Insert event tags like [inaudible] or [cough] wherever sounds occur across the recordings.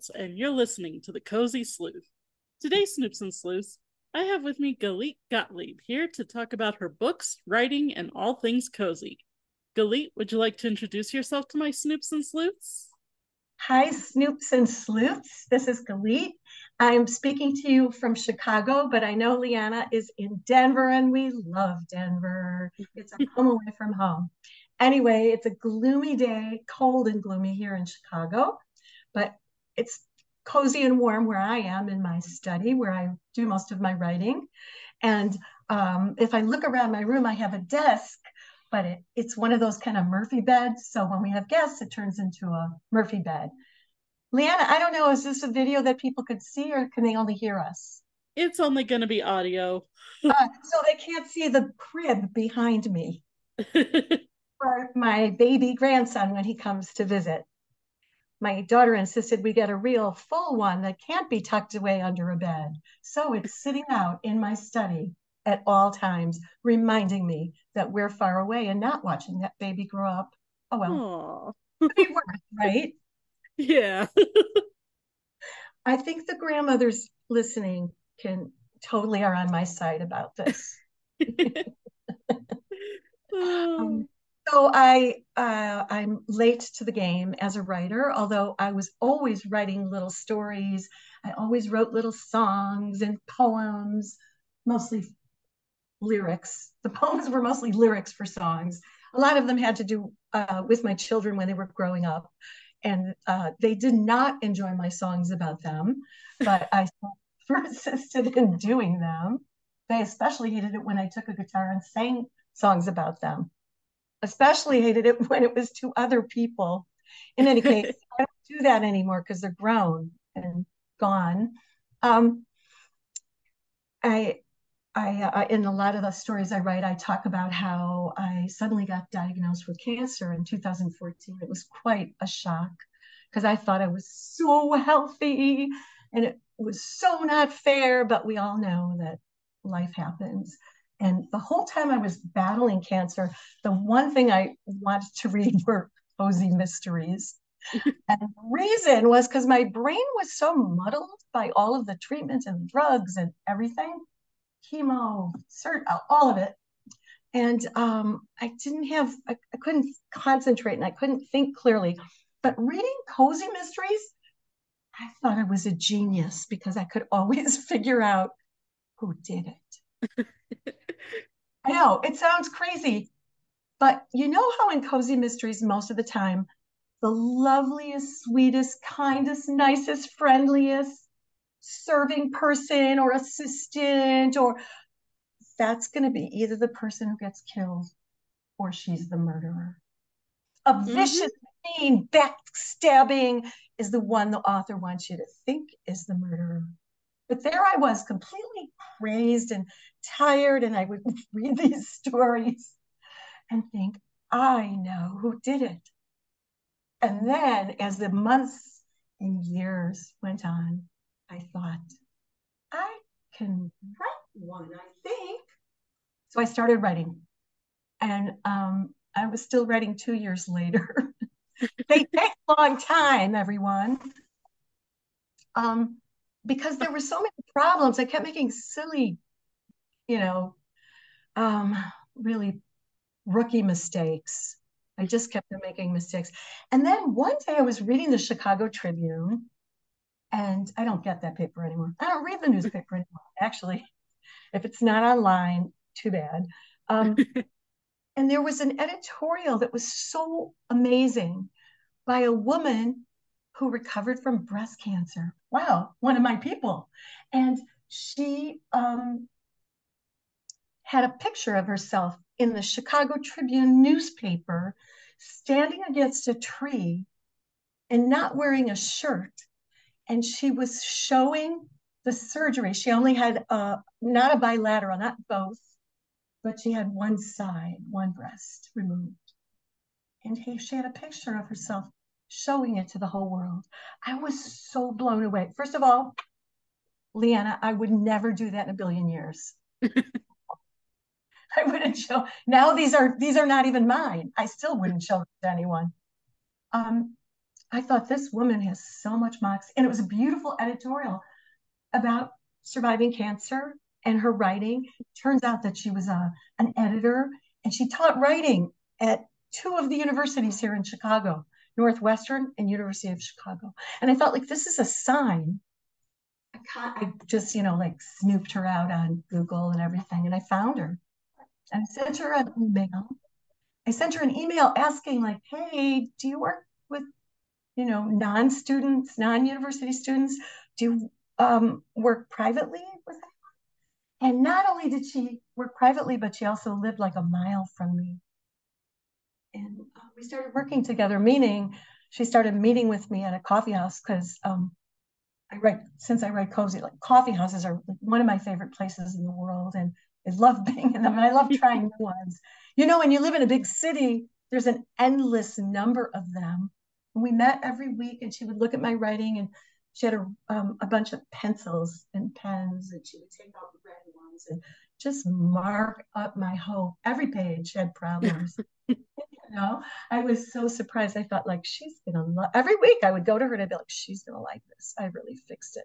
Shields, and you're listening to The Cozy Sleuth. Today, Snoops and Sleuths, I have with me Galit Gottlieb here to talk about her books, writing, and all things cozy. Galit, would you like to introduce yourself to my Snoops and Sleuths? Hi, Snoops and Sleuths. This is Galit. I'm speaking to you from Chicago, but I know Leanna is in Denver, and we love Denver. It's a [laughs] home away from home. Anyway, it's a gloomy day, cold and gloomy here in Chicago, but it's cozy and warm where I am in my study, where I do most of my writing. And um, if I look around my room, I have a desk, but it, it's one of those kind of Murphy beds. So when we have guests, it turns into a Murphy bed. Leanna, I don't know, is this a video that people could see or can they only hear us? It's only going to be audio. uh, so they can't see the crib behind me. [laughs] for my baby grandson when he comes to visit. My daughter insisted we get a real full one that can't be tucked away under a bed. So it's sitting out in my study at all times, reminding me that we're far away and not watching that baby grow up. Oh well. right? Yeah. I think the grandmothers listening can totally are on my side about this. [laughs] [laughs] um, so I uh, I'm late to the game as a writer, although I was always writing little stories. I always wrote little songs and poems, mostly lyrics. The [laughs] poems were mostly lyrics for songs. A lot of them had to do uh, with my children when they were growing up, and uh, they did not enjoy my songs about them, but I [laughs] persisted in doing them. They especially hated it when I took a guitar and sang songs about them especially hated it [laughs] when it was to other people. In any case, [laughs] I don't do that anymore because they're grown and gone. Um, I, I, uh, in a lot of the stories I write, I talk about how I suddenly got diagnosed with cancer in 2014. It was quite a shock because I thought I was so healthy and it was so not fair, but we all know that life happens. And the whole time I was battling cancer, the one thing I wanted to read [laughs] were cozy mysteries. [laughs] and the reason was because my brain was so muddled by all of the treatments and drugs and everything chemo, cert, all of it. And um, I didn't have, I, I couldn't concentrate and I couldn't think clearly. But reading cozy mysteries, I thought I was a genius because I could always [laughs] figure out who did it. I know it sounds crazy, but you know how in cozy mysteries, most of the time, the loveliest, sweetest, kindest, nicest, friendliest serving person or assistant, or that's going to be either the person who gets killed or she's the murderer. A mm-hmm. vicious, mean, backstabbing is the one the author wants you to think is the murderer. But there I was, completely crazed and tired, and I would [laughs] read these stories and think, I know who did it. And then as the months and years went on, I thought, I can write one, I think. So I started writing. And um, I was still writing two years later. they take a long time, everyone. Um, because there were so many problems. I kept making silly, you know, um, really rookie mistakes. I just kept making mistakes. And then one day I was reading the Chicago Tribune, and I don't get that paper anymore. I don't read the newspaper anymore, actually. If it's not online, too bad. Um, [laughs] and there was an editorial that was so amazing by a woman who recovered from breast cancer. Wow, one of my people. And she um, had a picture of herself in the Chicago Tribune newspaper standing against a tree and not wearing a shirt. And she was showing the surgery. She only had uh, not a bilateral, not both, but she had one side, one breast removed. And he, she had a picture of herself showing it to the whole world. I was so blown away. First of all, Leanna, I would never do that in a billion years. [laughs] I wouldn't show. Now these are these are not even mine. I still wouldn't show them to anyone. Um, I thought this woman has so much moxie. And it was a beautiful editorial about surviving cancer and her writing. Turns out that she was a, an editor and she taught writing at two of the universities here in Chicago, Northwestern and University of Chicago. And I felt like, this is a sign. I, I just, you know, like snooped her out on Google and everything, and I found her. I sent her an email. I sent her an email asking, like, hey, do you work with, you know, non-students, non-university students? Do you um, work privately with them? And not only did she work privately, but she also lived like a mile from me. And uh, we started working together, meaning she started meeting with me at a coffee house because um, I write, since I write cozy, like coffee houses are one of my favorite places in the world. And I love [laughs] being in them and I love trying new ones. You know, when you live in a big city, there's an endless number of them. And we met every week and she would look at my writing and she had a, um, a bunch of pencils and pens and she would take out the red ones and just mark up my whole every page had problems [laughs] know? I was so surprised. I thought like she's gonna love every week i would go to her and i'd be like she's gonna like this. I really fixed it.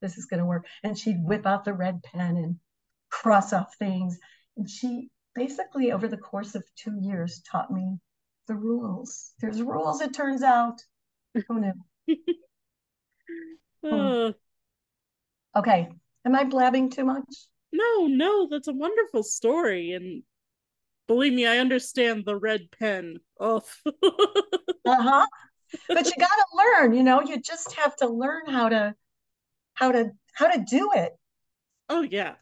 This is gonna work. And she'd whip out the red pen and cross off things. And she basically over the course of two years taught me the rules. There's rules it turns out. [laughs] Who knew? Hmm. Okay. Am I blabbing too much? No, no, that's a wonderful story. And believe me, I understand the red pen. Oh. [laughs] uh-huh. But you gotta learn, you know, you just have to learn how to how to how to do it. Oh yeah.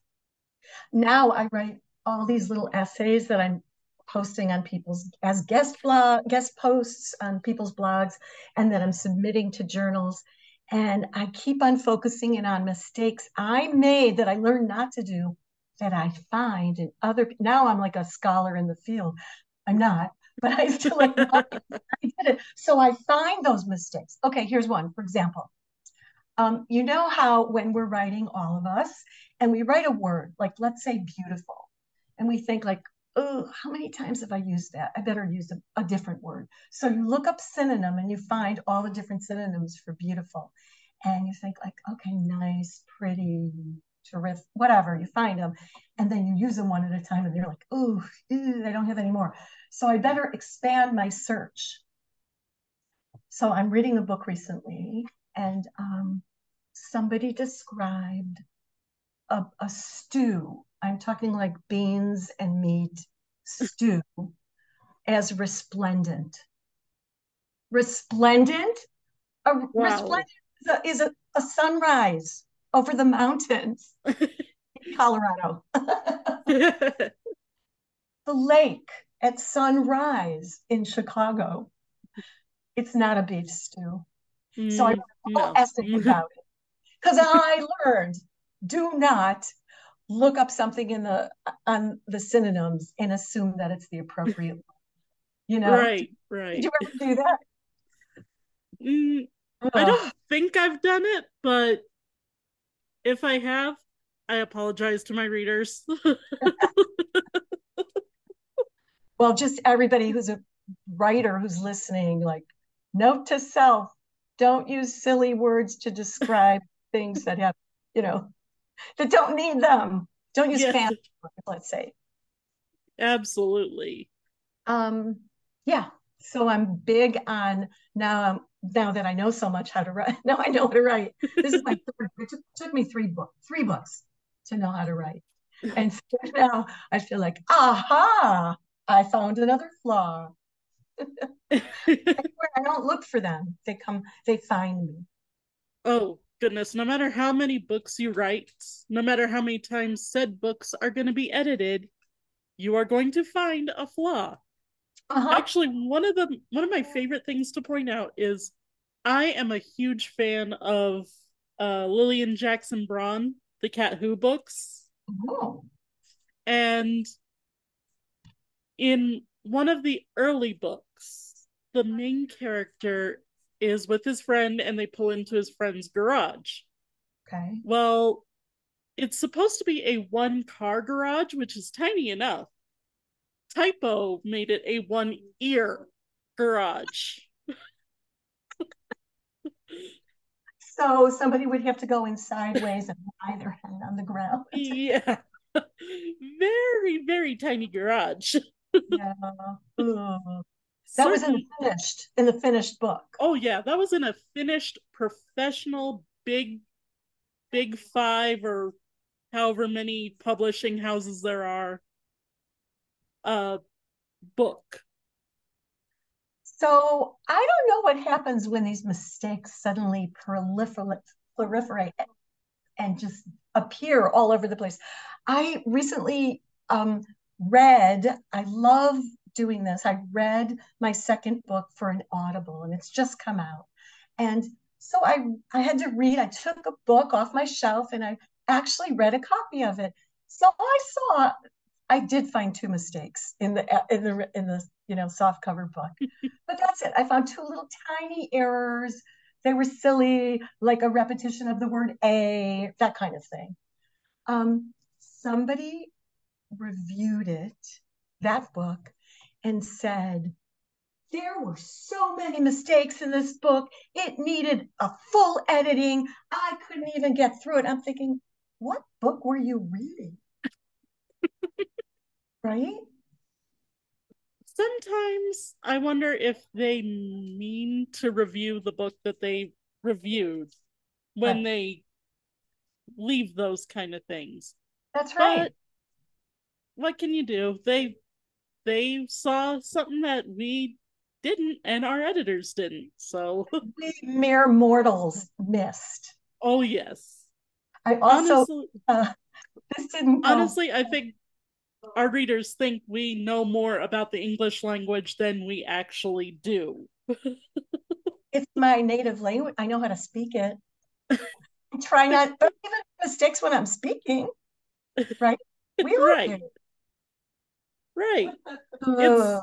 Now I write all these little essays that I'm posting on people's as guest blog guest posts on people's blogs and that I'm submitting to journals and I keep on focusing in on mistakes I made that I learned not to do that I find in other. Now I'm like a scholar in the field. I'm not, but I still like [laughs] I did it. So I find those mistakes. Okay, here's one. For example, um, you know how when we're writing, all of us, and we write a word, like let's say beautiful, and we think like, oh, how many times have I used that? I better use a, a different word. So you look up synonym and you find all the different synonyms for beautiful. And you think like, okay, nice, pretty, terrific, whatever, you find them. And then you use them one at a time and you're like, oh, I don't have any more. So I better expand my search. So I'm reading a book recently and um, somebody described a, a stew I'm talking like beans and meat stew as resplendent. Resplendent? A wow. resplendent is, a, is a, a, sunrise over the mountains [laughs] in Colorado. [laughs] the lake at sunrise in Chicago. It's not a beef stew. Mm, so I wrote a whole no. essay [laughs] about it. Because I learned do not look up something in the on the synonyms and assume that it's the appropriate one. You know, right, right. Did you ever do that? Mm, I don't think I've done it, but if I have, I apologize to my readers. [laughs] well, just everybody who's a writer who's listening, like, note to self: don't use silly words to describe [laughs] things that have, you know, that don't need them. Don't use yes. fancy let's say. Absolutely. Um, yeah. So I'm big on now. Um, now that I know so much how to write, [laughs] now I know how to write. This is my [laughs] third. It took, took me three books, three books to know how to write, [laughs] and so now I feel like, aha! I found another flaw. I don't look for them; they come, they find me. Oh, goodness, no matter how many books you write, no matter how many times said books are going to be edited, you are going to find a flaw. Uh-huh. Actually, one of the one of my favorite things to point out is I am a huge fan of uh, Lillian Jackson Braun, the Cat Who books. Oh. And in one of the early books, the main character is with his friend and they pull into his friend's garage. Okay. Well, it's supposed to be a one car garage, which is tiny enough. Typo made it a one ear garage. [laughs] So somebody would have to go in sideways and lie their head on the ground. yeah. [laughs] very, very tiny garage. yeah. That was in the finished in the finished book. Oh yeah, that was in a finished professional big big 5 or however many publishing houses there are uh book. So I don't know what happens when these mistakes suddenly proliferate, proliferate and just appear all over the place. I recently um, read, I love doing this. I read my second book for an Audible and it's just come out. And so I, I had to read, I took a book off my shelf and I actually read a copy of it. So I saw, I did find two mistakes in the, in the, in the, you know, soft cover book, [laughs] but that's it. I found two little tiny errors. They were silly, like a repetition of the word a, that kind of thing. Um, somebody reviewed it, that book, and said, there were so many mistakes in this book. It needed a full editing. I couldn't even get through it. I'm thinking, what book were you reading? [laughs] right? Sometimes I wonder if they mean to review the book that they reviewed when right. they leave those kind of things. That's right. But what can you do? They they saw something that we didn't and our editors didn't. So we mere mortals missed. Oh yes. I also honestly, uh, [laughs] this didn't honestly I think our readers think we know more about the English language than we actually do. [laughs] it's my native language. I know how to speak it. I try not to even make mistakes when I'm speaking. Right? We all right. do. Right. It's,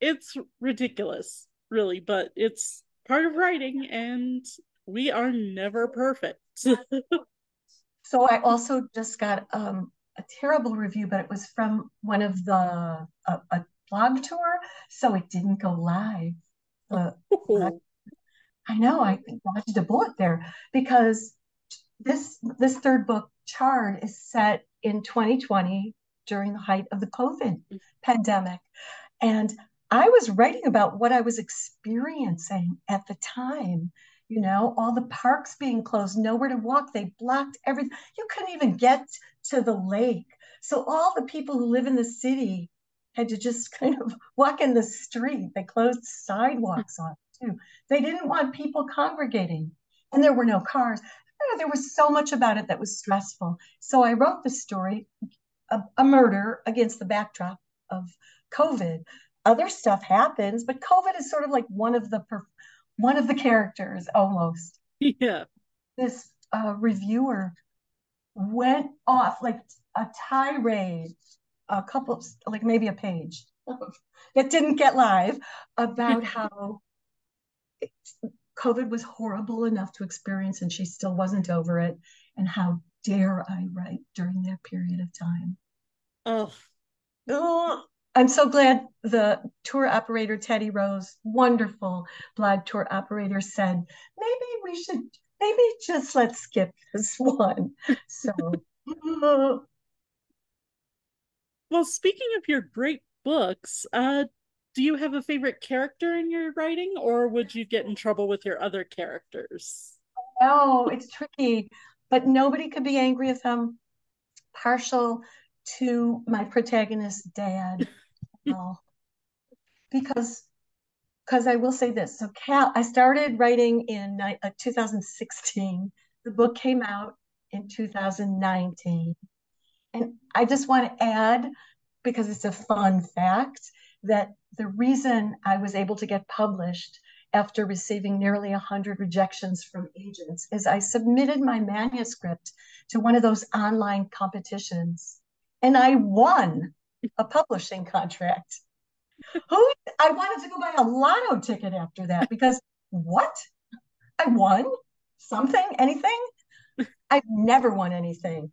it's ridiculous, really, but it's part of writing and we are never perfect. [laughs] so I also just got um, a terrible review, but it was from one of the a, a blog tour, so it didn't go live. Uh. I know I dodged a bullet there because this this third book, Charred, is set in 2020 during the height of the COVID pandemic. And I was writing about what I was experiencing at the time. You know, all the parks being closed, nowhere to walk. They blocked everything. You couldn't even get to the lake. So all the people who live in the city had to just [laughs] kind of walk in the street. They closed sidewalks off too. They didn't want people congregating, and there were no cars. There was so much about it that was stressful. So I wrote the story a, a murder against the backdrop of COVID. Other stuff happens, but COVID is sort of like one of the one of the characters almost. [laughs] Yeah. This uh, reviewer went off like a tirade, a couple, like maybe a page [laughs] that didn't get live about [laughs] how COVID was horrible enough to experience and she still wasn't over it, and how dare I write during that period of time. Oh. oh. I'm so glad the tour operator, Teddy Rose, wonderful blog tour operator, said, maybe we should, maybe just let's skip this [laughs] one. So. well, speaking of your great books, uh, do you have a favorite character in your writing or would you get in trouble with your other characters? No, it's tricky, but nobody could be angry if I'm partial to my protagonist's dad. [laughs] well, because because I will say this. So Cal, I started writing in uh, 2016. The book came out in 2019. And I just want to add, because it's a fun fact, that the reason I was able to get published after receiving nearly 100 rejections from agents is I submitted my manuscript to one of those online competitions and I won a publishing contract. Who I wanted to go buy a lotto ticket after that because what? I won something, anything? I've never won anything.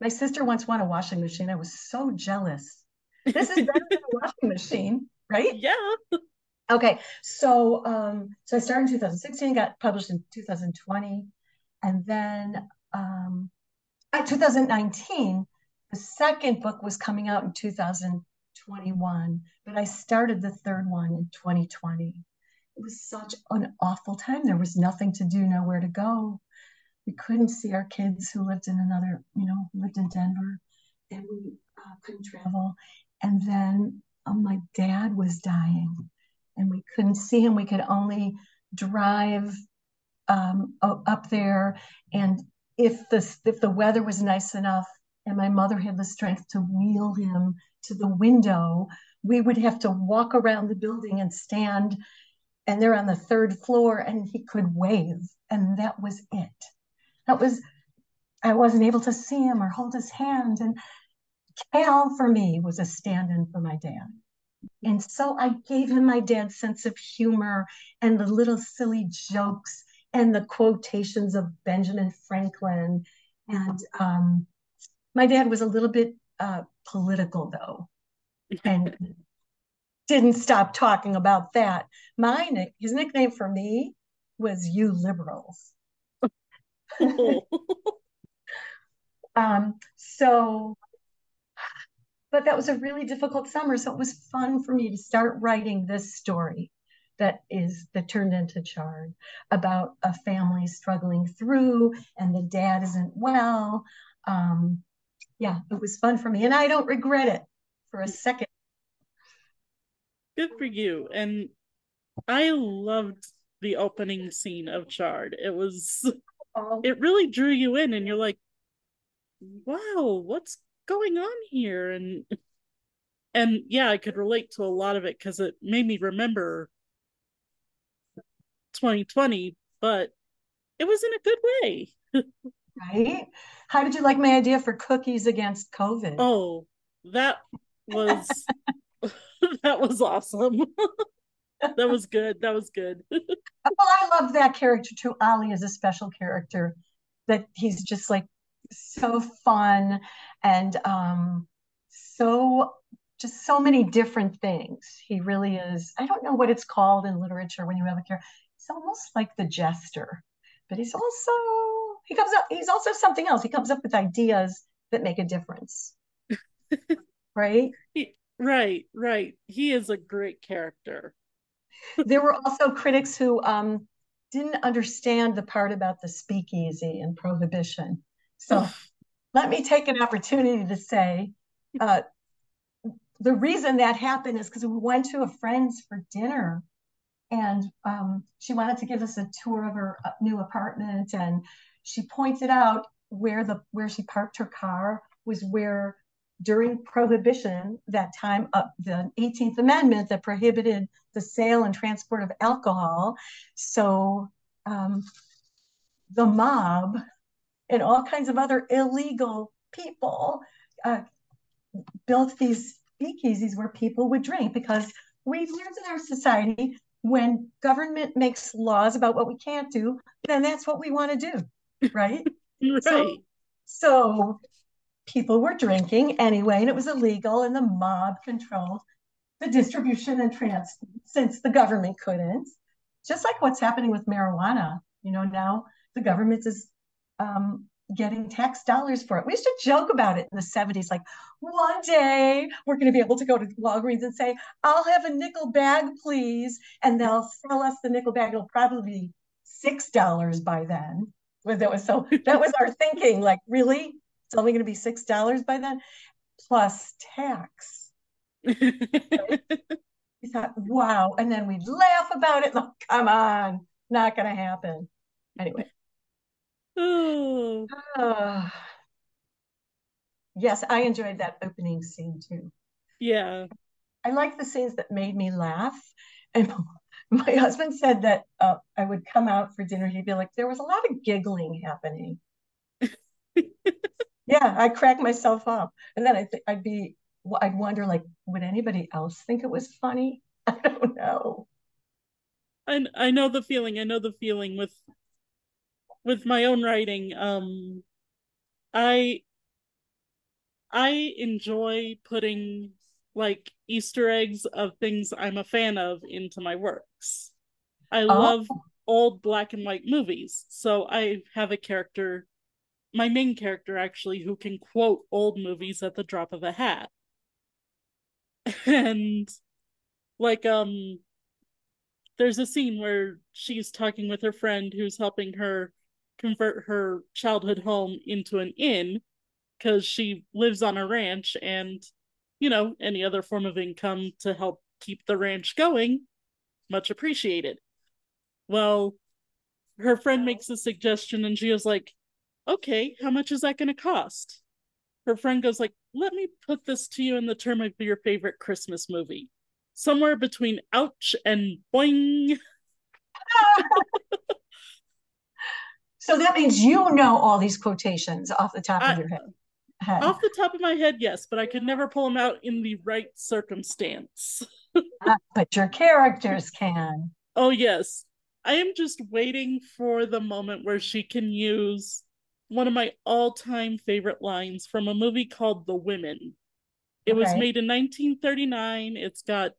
My sister once won a washing machine. I was so jealous. This is better than a [laughs] washing machine, right? Yeah. Okay, so um, so I started in 2016, got published in 2020, and then um, at 2019, the second book was coming out in 2021, but I started the third one in 2020. It was such an awful time. There was nothing to do, nowhere to go. We couldn't see our kids who lived in another, you know, lived in Denver, and we uh, couldn't travel. And then um, my dad was dying and we couldn't see him. We could only drive um, up there, and if the if the weather was nice enough, and my mother had the strength to wheel him to the window, we would have to walk around the building and stand. And they're on the third floor, and he could wave, and that was it. That was I wasn't able to see him or hold his hand. And Cal for me was a stand-in for my dad. And so I gave him my dad's sense of humor and the little silly jokes and the quotations of Benjamin Franklin. And um, my dad was a little bit uh, political, though, [laughs] and didn't stop talking about that. My nick, his nickname for me was "You Liberals." [laughs] um, so but that was a really difficult summer. So it was fun for me to start writing this story that is that turned into Charred about a family struggling through and the dad isn't well. Um, yeah, it was fun for me, and I don't regret it for a second. Good for you. And I loved the opening scene of Charred. It was oh. it really drew you in and you're like, wow, what's going on here and and yeah i could relate to a lot of it because it made me remember 2020 but it was in a good way [laughs] right how did you like my idea for cookies against covid oh that was [laughs] that was awesome [laughs] that was good that was good [laughs] well i love that character too ali is a special character that he's just like so fun and um, so just so many different things. He really is. I don't know what it's called in literature when you have a character. It's almost like the jester, but he's also he comes up. He's also something else. He comes up with ideas that make a difference. [laughs] right. He, right. Right. He is a great character. [laughs] there were also critics who um, didn't understand the part about the speakeasy and prohibition. So let me take an opportunity to say [laughs] uh, the reason that happened is because we went to a friend's for dinner and um, she wanted to give us a tour of her uh, new apartment and she pointed out where the where she parked her car was where during prohibition that time of the 18th amendment that prohibited the sale and transport of alcohol. So um, the mob and all kinds of other illegal people uh, built these speakeasies where people would drink because we've learned in our society when government makes laws about what we can't do, then that's what we want to do, right? [laughs] right. So, so people were drinking anyway, and it was illegal, and the mob controlled the distribution and transport since the government couldn't. Just like what's happening with marijuana, you know, now the government is um, getting tax dollars for it. We used to joke about it in the 70s, like one day we're going to be able to go to Walgreens and say, I'll have a nickel bag, please. And they'll sell us the nickel bag. It'll probably be $6 by then. That was so that was our thinking, like, really? It's only going to be six dollars by then, plus tax. [laughs] we thought, wow. And then we'd laugh about it. Like, come on, not going to happen. Anyway. Uh, [sighs] [sighs] yes, I enjoyed that opening scene too. Yeah. I like the scenes that made me laugh. And [laughs] my husband said that uh, I would come out for dinner. He'd be like, there was a lot of giggling happening. [laughs] yeah, I crack myself up. And then I think I'd be, I'd wonder, like, would anybody else think it was funny? [laughs] I don't know. I, I know the feeling. I know the feeling with with my own writing um i i enjoy putting like Easter eggs of things I'm a fan of into my works. I Oh. love old black and white movies. So I have a character, my main character actually, who can quote old movies at the drop of a hat. [laughs] And like um there's a scene where she's talking with her friend who's helping her convert her childhood home into an inn because she lives on a ranch and you know any other form of income to help keep the ranch going much appreciated. Well her friend makes a suggestion and she was like okay how much is that going to cost? Her friend goes like let me put this to you in the term of your favorite christmas movie. Somewhere between ouch and boing. [laughs] So that means you know all these quotations off the top of your head. Head. off the top of my head yes but i could never pull them out in the right circumstance [laughs] Uh, but your characters can. Oh, yes. I am just waiting for the moment where she can use one of my all time favorite lines from a movie called The Women. It was made in 1939. It's got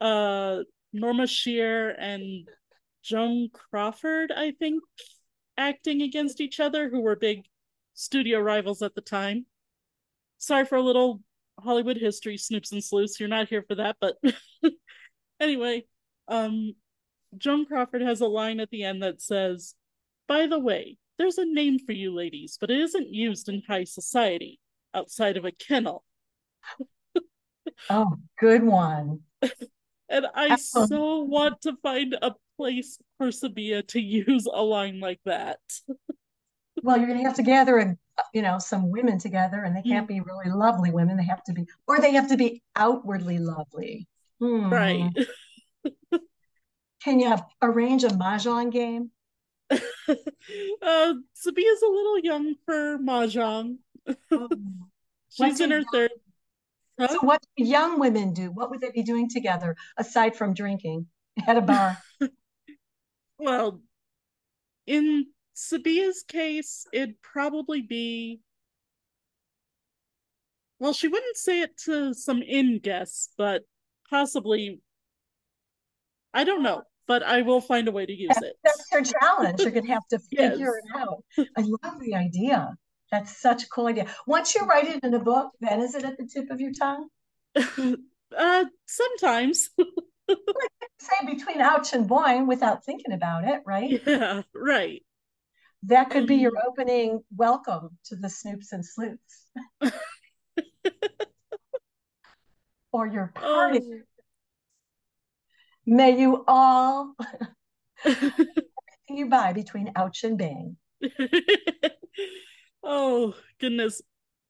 uh, Norma Shearer and Joan Crawford, I think, acting against each other, who were big studio rivals at the time. Sorry for a little Hollywood history, Snoops and Sleuths. You're not here for that, but [laughs] anyway, um, Joan Crawford has a line at the end that says, By the way, there's a name for you ladies, but it isn't used in high society outside of a kennel. Oh, good one. [laughs] And I Excellent. so want to find a place for Sabia to [laughs] use a line like that. Well, you're going to have to gather, a, you know, some women together, and they can't be really lovely women. They have to be, or they have to be outwardly lovely. Hmm. Right. [laughs] Can you have, arrange a mahjong game? [laughs] uh, Sabia's a little young for Mahjong. Oh. [laughs] She's in her young- third. Huh? So, what do young women do? What would they be doing together aside from drinking at a bar? Well, in Sabia's case, it'd probably be. Well, she wouldn't say it to some in guests, but possibly. I don't know, but I will find a way to use it. That's your challenge. You're going to have to Yes. [laughs] figure it out. I love the idea. That's such a cool idea. Once you write it in a book, then is it at the tip of your tongue? [laughs] uh, sometimes. [laughs] Say between ouch and boing without thinking about it, right? yeah, right. That could be your mm. opening welcome to the Snoops and Sleuths. [laughs] or your oh. party. Oh. May you all [laughs] you buy between ouch and bang. [laughs] oh goodness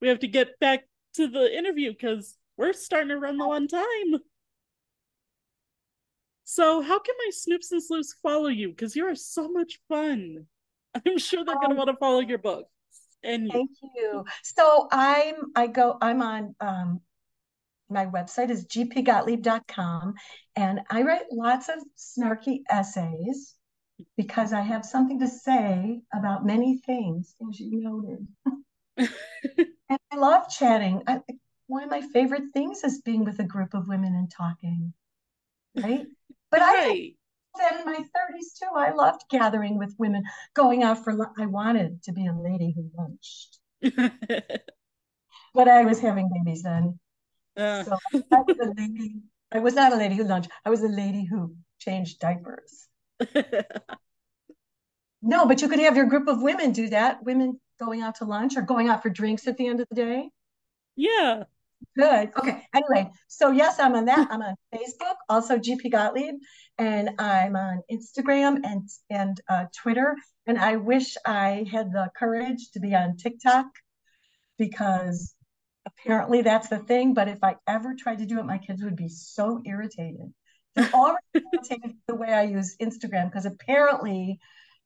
we have to get back to the interview because we're starting to run low on time so how can my snoops and sleuths follow you because you are so much fun [laughs] i'm sure they're going to Um, want to follow your book. and you. Thank you. So I'm I go I'm on um my website is gpgottlieb.com and I write lots of snarky essays because I have something to say about many things, as you noted. [laughs] And I love chatting. I, one of my favorite things is being with a group of women and talking, right? But I right that in my 30s too. I loved gathering with women, going out for lunch. I wanted to be a lady who lunched, [laughs] but I was having babies then. Uh, So I was a lady. I was not a lady who lunched. I was a lady who changed diapers. [laughs] No, but you could have your group of women do that. Women going out to lunch or going out for drinks at the end of the day. yeah Good. Okay. Anyway, so yes, I'm on that. I'm on Facebook, also GP Gottlieb, and I'm on Instagram and and uh, Twitter. And I wish I had the courage to be on TikTok because apparently that's the thing. But if I ever tried to do it, my kids would be so irritated. They're [laughs] already irritated the way I use Instagram because apparently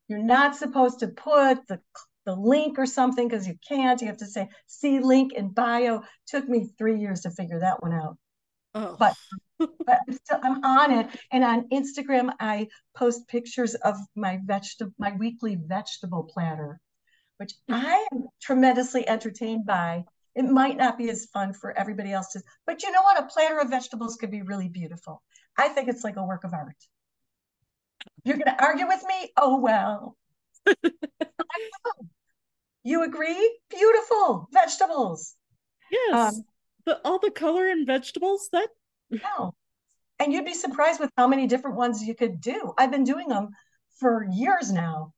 you're not supposed to put the the link or something because you can't. You have to say see link in bio. Took me three years to figure that one out. oh But but I'm still I'm on it. And on Instagram, I post pictures of my vegetable my weekly vegetable platter, which I am tremendously entertained by. It might not be as fun for everybody else to, but you know what? A platter of vegetables could be really beautiful. I think it's like a work of art. You're going to argue with me? Oh, well. [laughs] you agree? Beautiful vegetables. Yes. Um, but all the color in vegetables, that. No. And you'd be surprised with how many different ones you could do. I've been doing them for years now.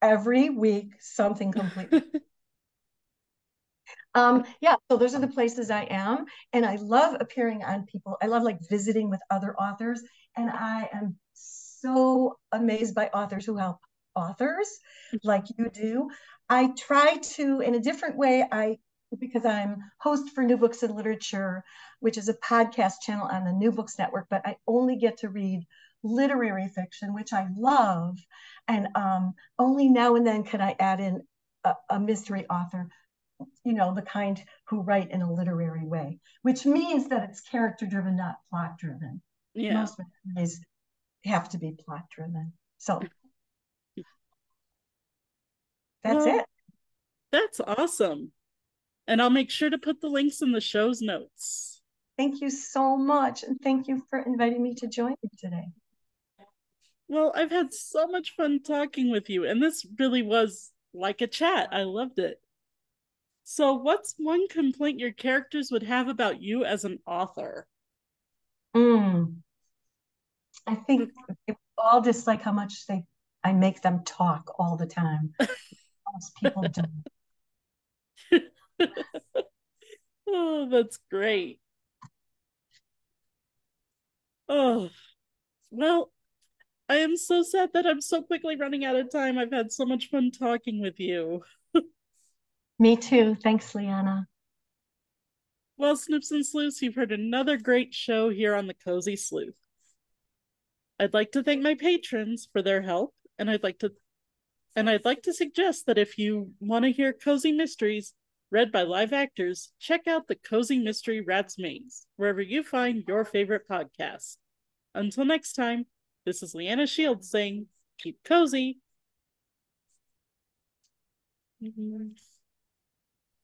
Every week, something completely. [laughs] um, yeah, so those are the places I am. And I love appearing on people. I love like visiting with other authors. And I am so amazed by authors who help authors like you do. I try to, in a different way, I because I'm host for New Books in Literature, which is a podcast channel on the New Books Network, but I only get to read literary fiction, which I love. And um, only now and then can I add in a, a mystery author, you know, the kind who write in a literary way, which means that it's character driven, not plot driven. Yeah. Most mysteries have to be plot driven. So that's well, it. That's awesome. And I'll make sure to put the links in the show's notes. Thank you so much. And thank you for inviting me to join you today. Well, I've had so much fun talking with you, and this really was like a chat. I loved it. So, what's one complaint your characters would have about you as an author? Mm. I think all just like how much they I make them talk all the time. [laughs] Most people do. [laughs] oh, that's great. Oh, well, I am so sad that I'm so quickly running out of time. I've had so much fun talking with you. [laughs] Me too. Thanks, Leanna. Well, Snoops and Sleuths, you've heard another great show here on the Cozy Sleuth. I'd like to thank my patrons for their help, and I'd like to and I'd like to suggest that if you want to hear cozy mysteries read by live actors, check out the Cozy Mystery Rats Maze, wherever you find your favorite podcast. Until next time, this is Leanna Shields saying, keep cozy. Mm-hmm.